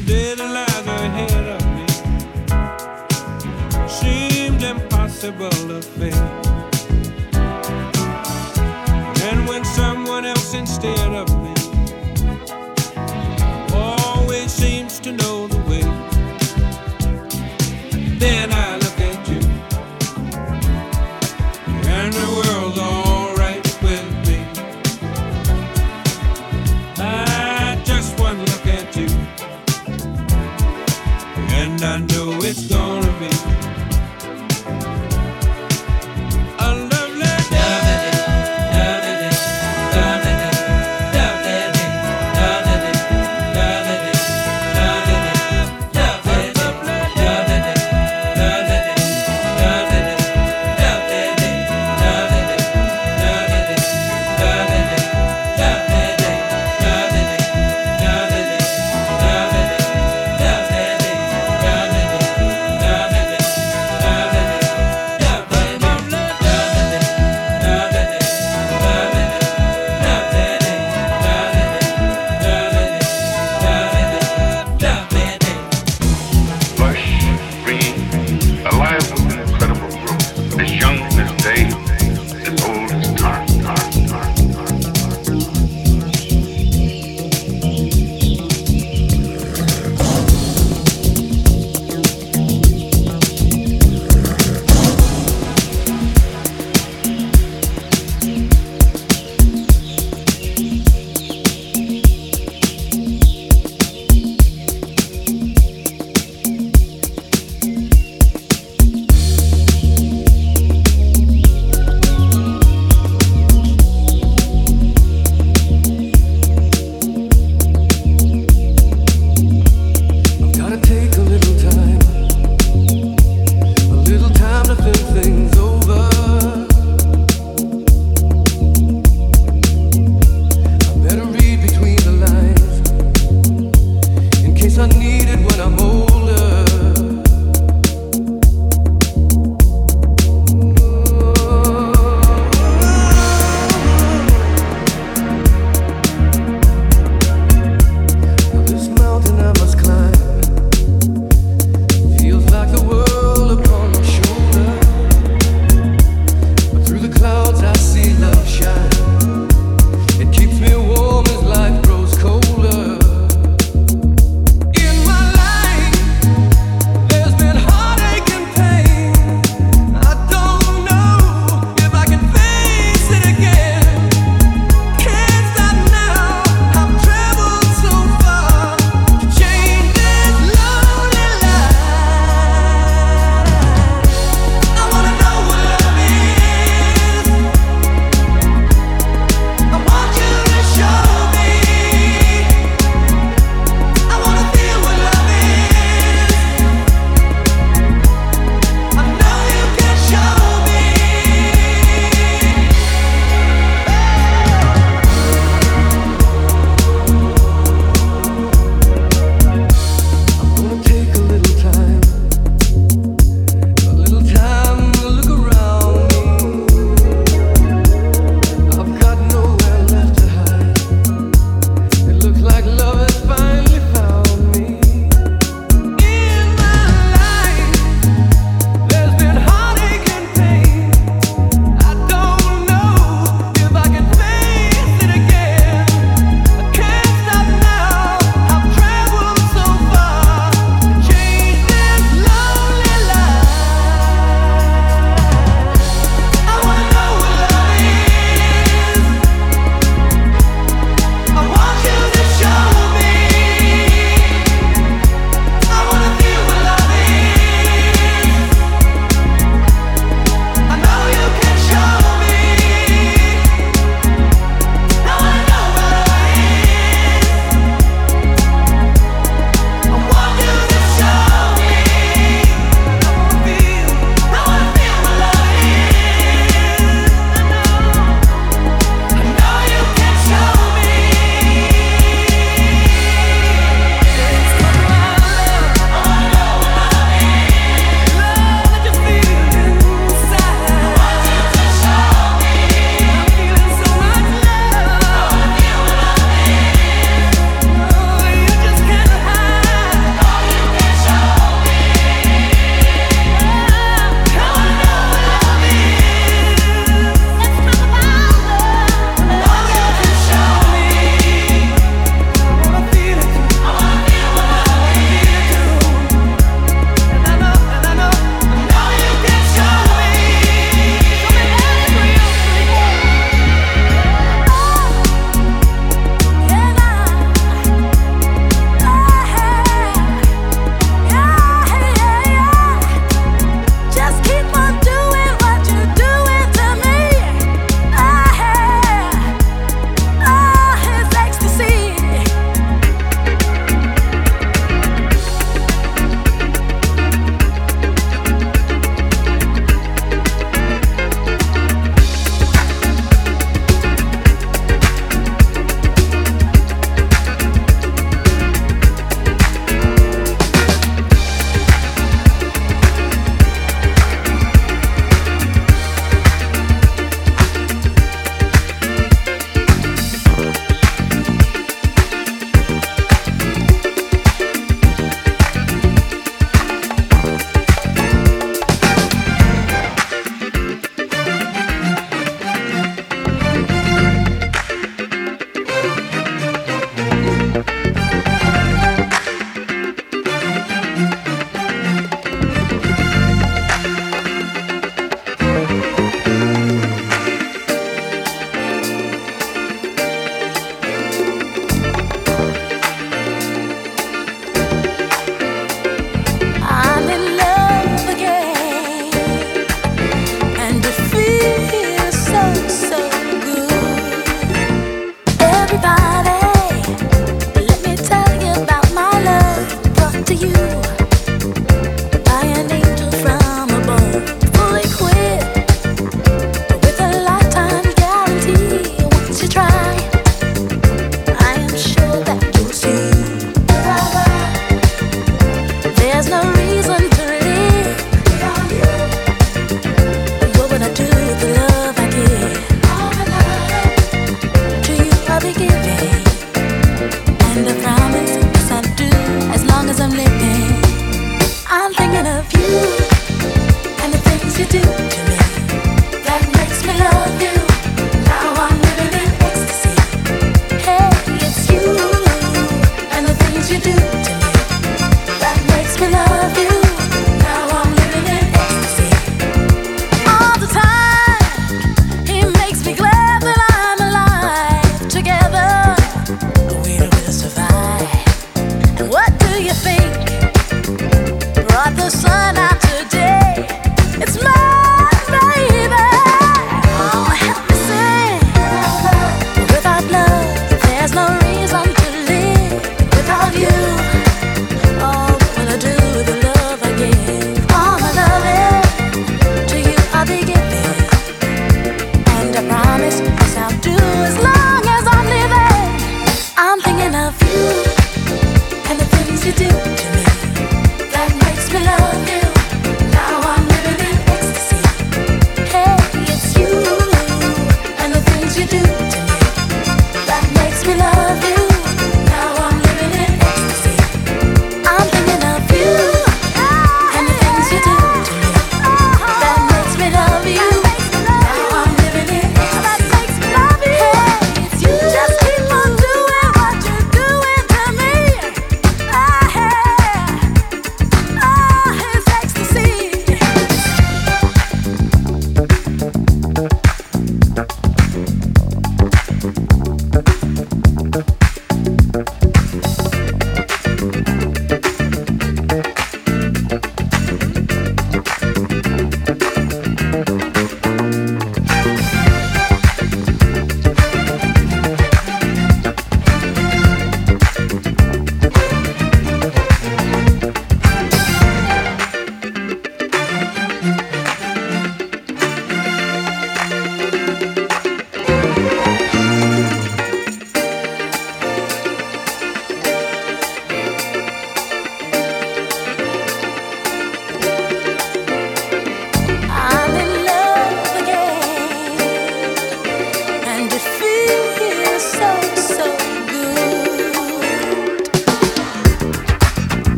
the deadlines ahead of me seemed impossible.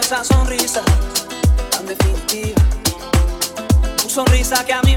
Esa sonrisa tan definitiva. Tu sonrisa que a mí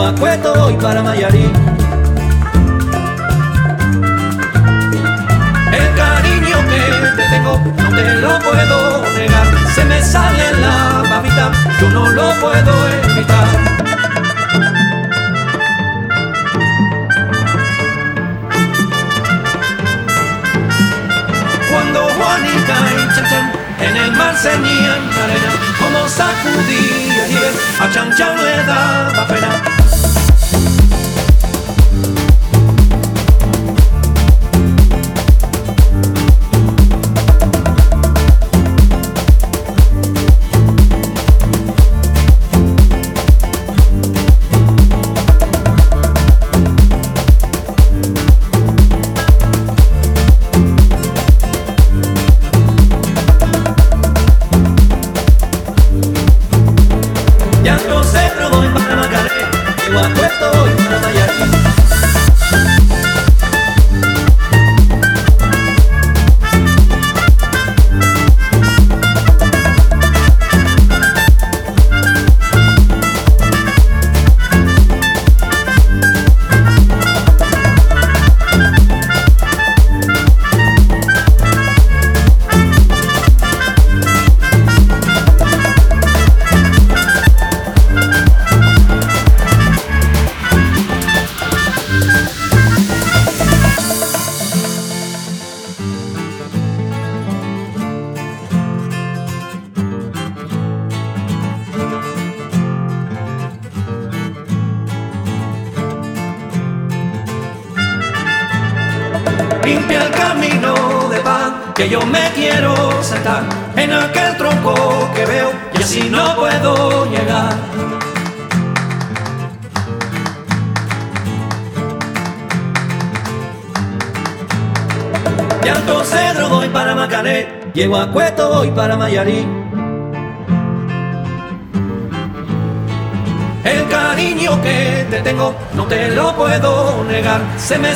Macané, llego a Cueto voy para Mayarí. El cariño que te tengo no te lo puedo negar, se me sale la babita, yo no lo puedo evitar. Cuando Juanica y Chan Chan en el mar ceñían arena, como sacudía y a Chan Chan le daba pena.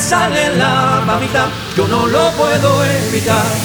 Sale la babita, yo no lo puedo evitar.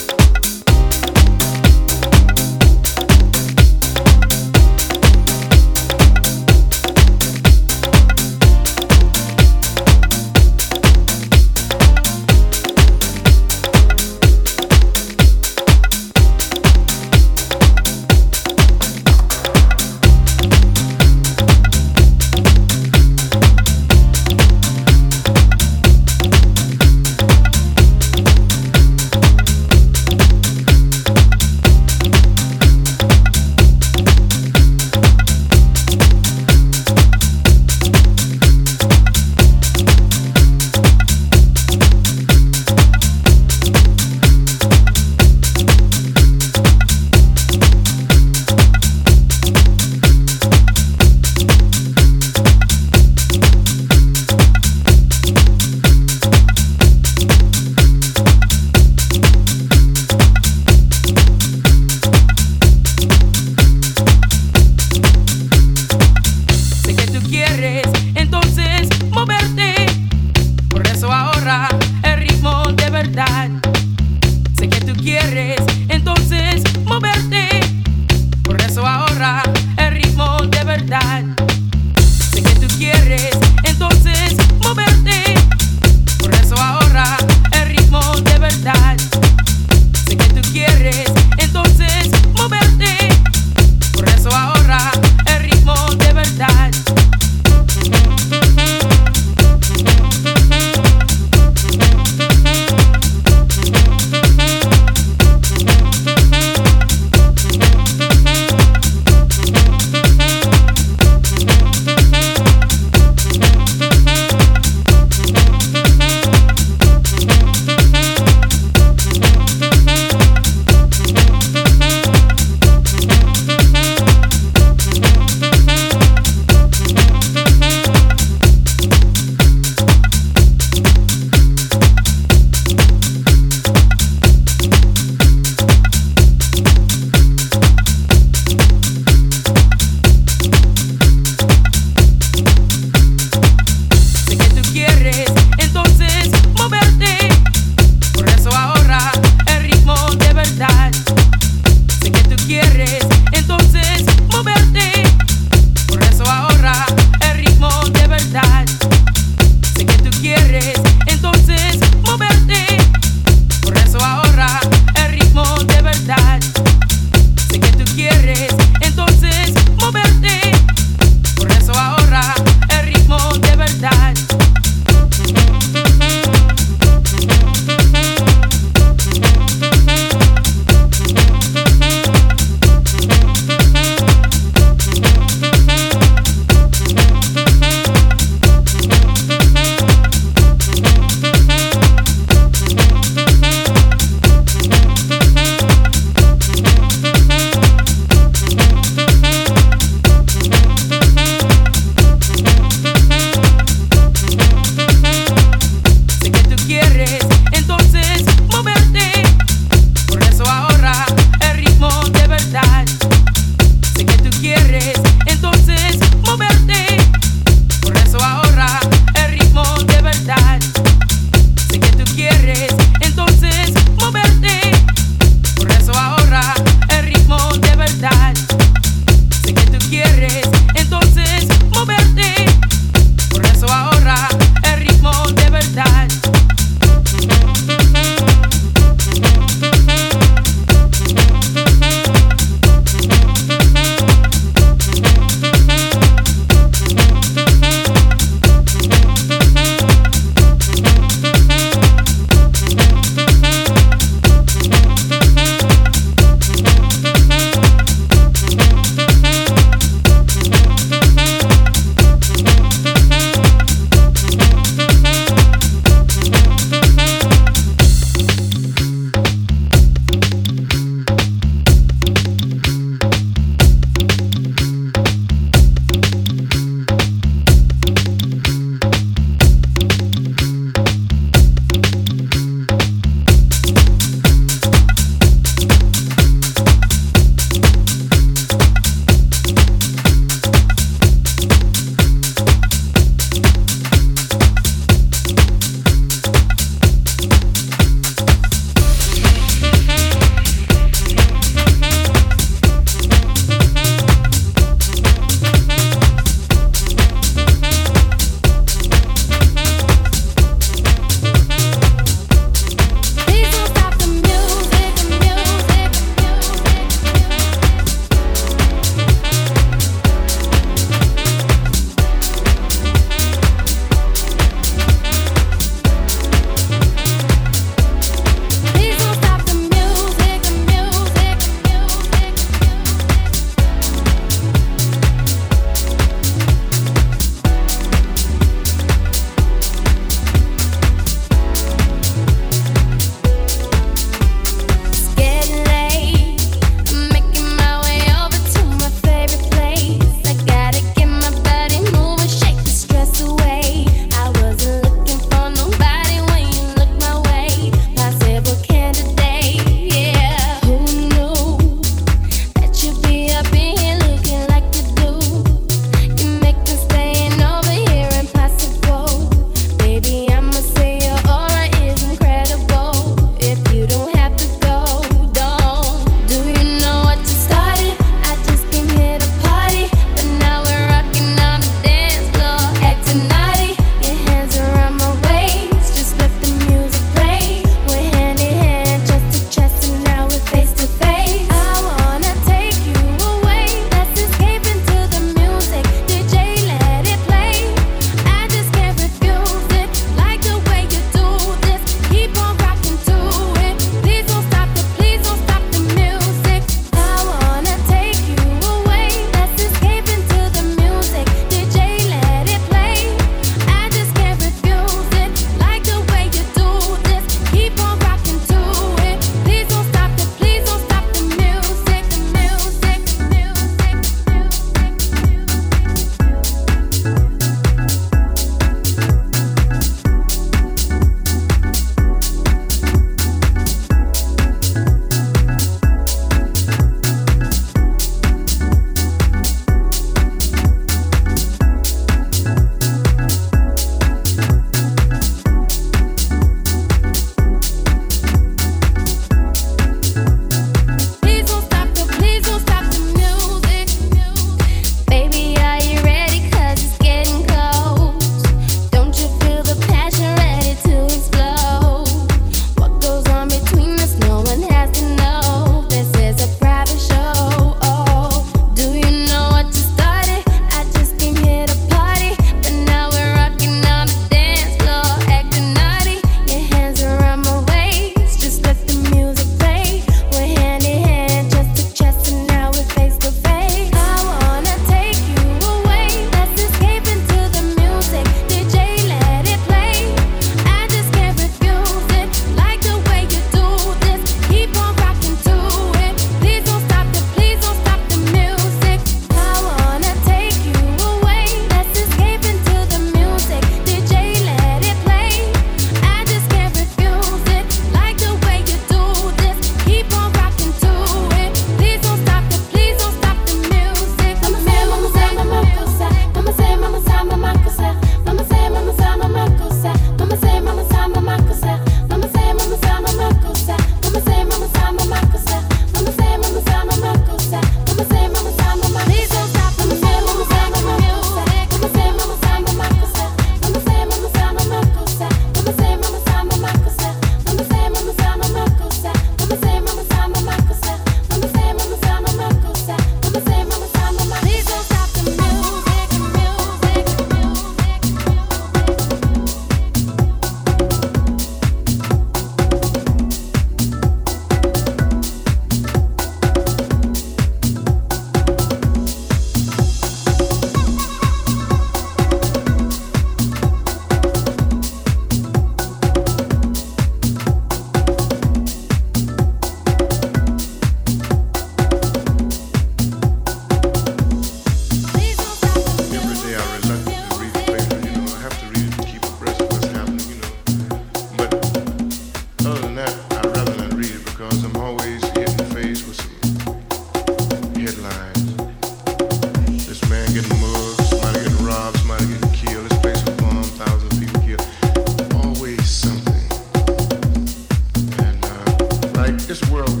this world.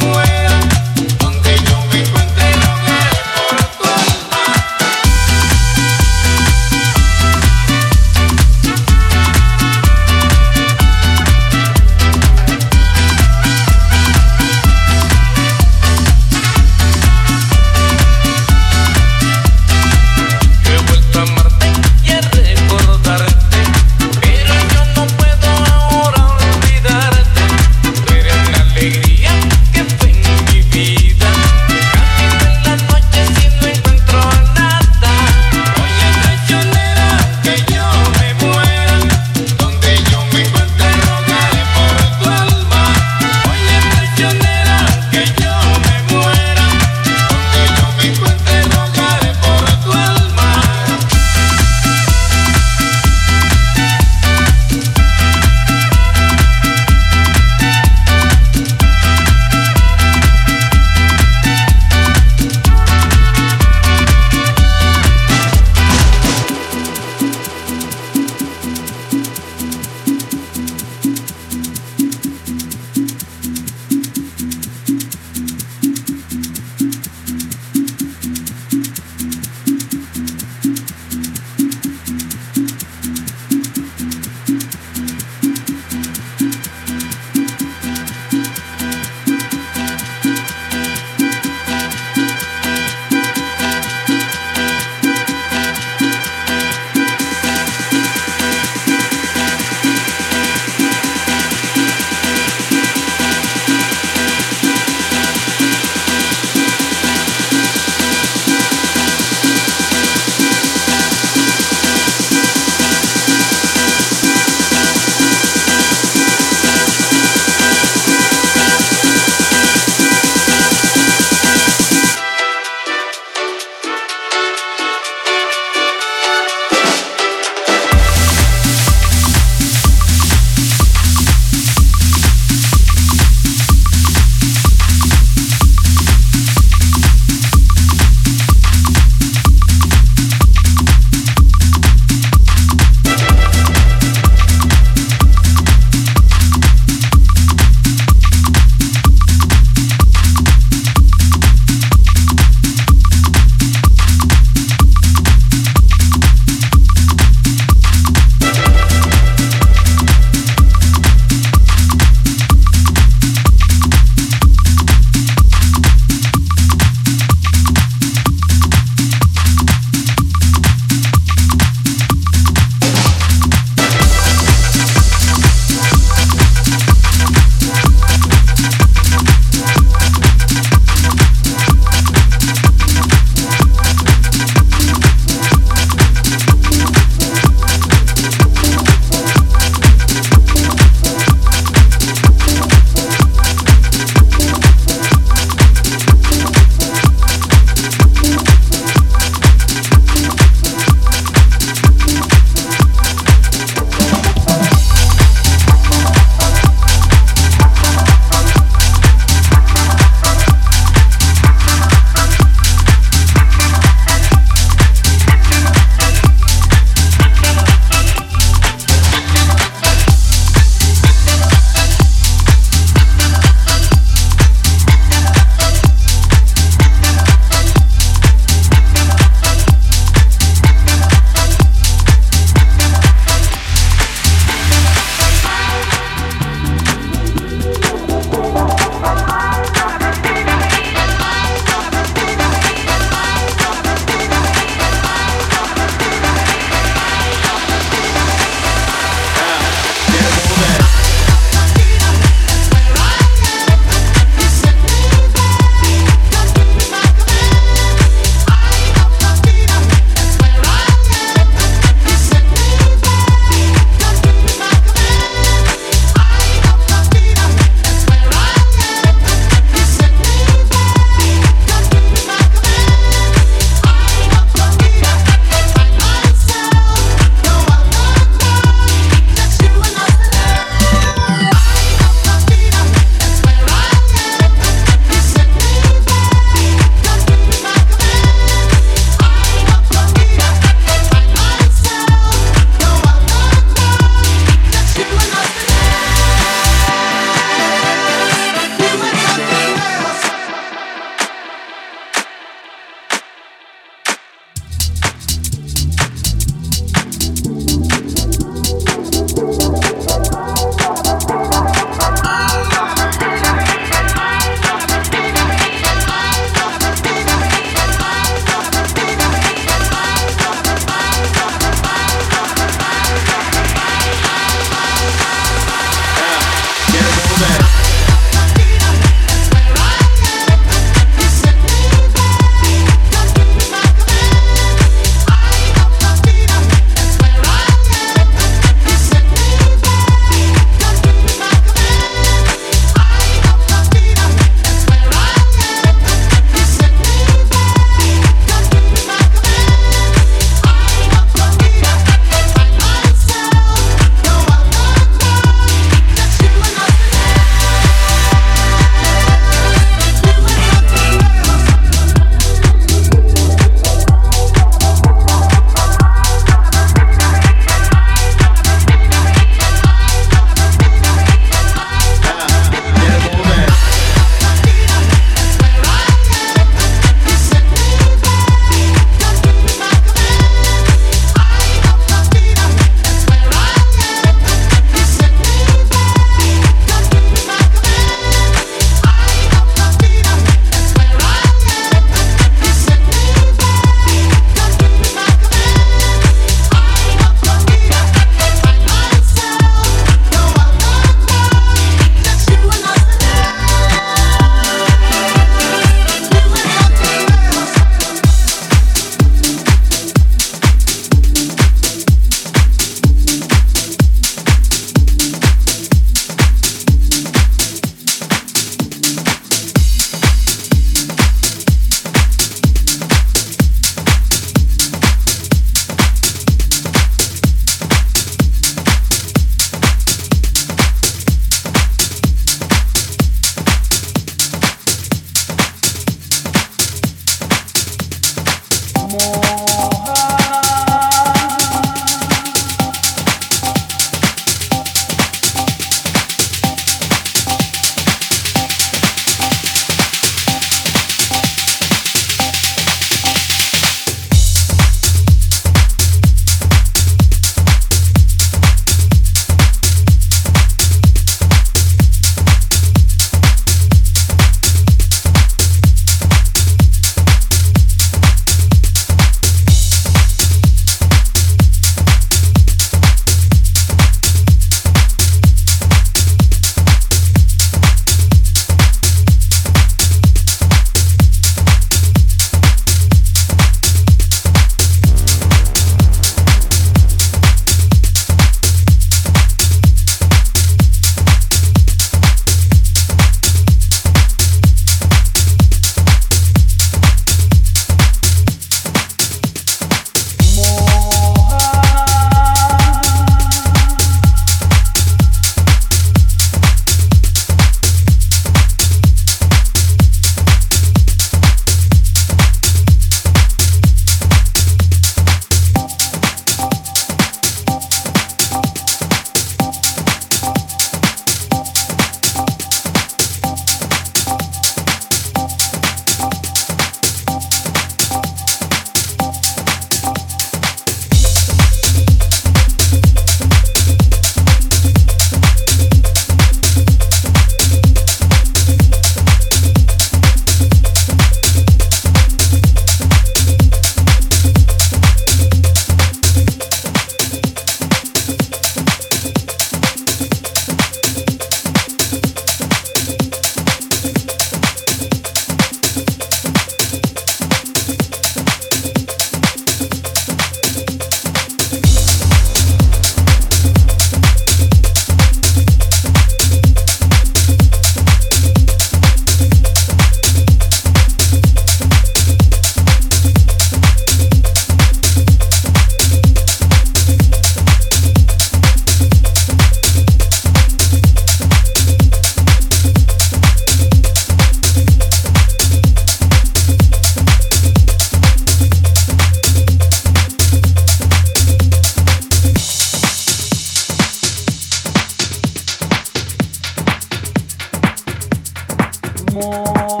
more.